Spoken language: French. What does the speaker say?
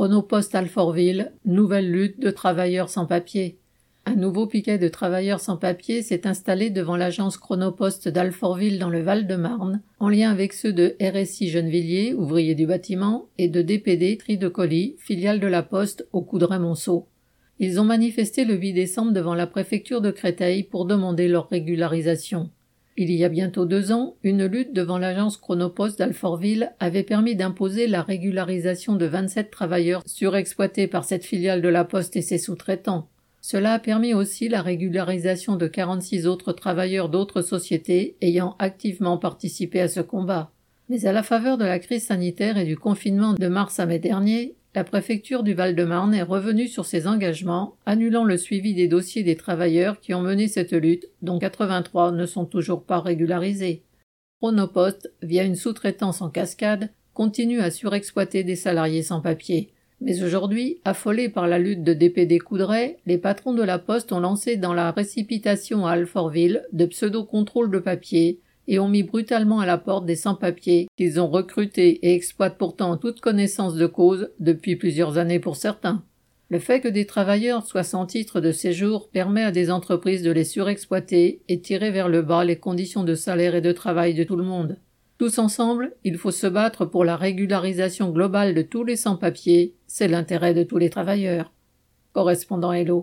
Chronopost Alfortville, nouvelle lutte de travailleurs sans papier. Un nouveau piquet de travailleurs sans papier s'est installé devant l'agence Chronopost d'Alfortville dans le Val-de-Marne, en lien avec ceux de RSI Gennevilliers, ouvriers du bâtiment, et de DPD Tri de Colis, filiale de la Poste au Coudray-Monceau. Ils ont manifesté le 8 décembre devant la préfecture de Créteil pour demander leur régularisation. Il y a bientôt deux ans, une lutte devant l'agence Chronopost d'Alfortville avait permis d'imposer la régularisation de 27 travailleurs surexploités par cette filiale de la Poste et ses sous-traitants. Cela a permis aussi la régularisation de 46 autres travailleurs d'autres sociétés ayant activement participé à ce combat. Mais à la faveur de la crise sanitaire et du confinement de mars à mai dernier, la préfecture du Val-de-Marne est revenue sur ses engagements, annulant le suivi des dossiers des travailleurs qui ont mené cette lutte, dont 83 ne sont toujours pas régularisés. Chronopost, via une sous-traitance en cascade, continue à surexploiter des salariés sans papier. Mais aujourd'hui, affolés par la lutte de DPD Coudray, les patrons de la Poste ont lancé dans la précipitation à Alfortville de pseudo-contrôles de papier, et ont mis brutalement à la porte des sans-papiers qu'ils ont recrutés et exploitent pourtant en toute connaissance de cause depuis plusieurs années pour certains. Le fait que des travailleurs soient sans titre de séjour permet à des entreprises de les surexploiter et tirer vers le bas les conditions de salaire et de travail de tout le monde. Tous ensemble, il faut se battre pour la régularisation globale de tous les sans-papiers, c'est l'intérêt de tous les travailleurs. Correspondant Hello.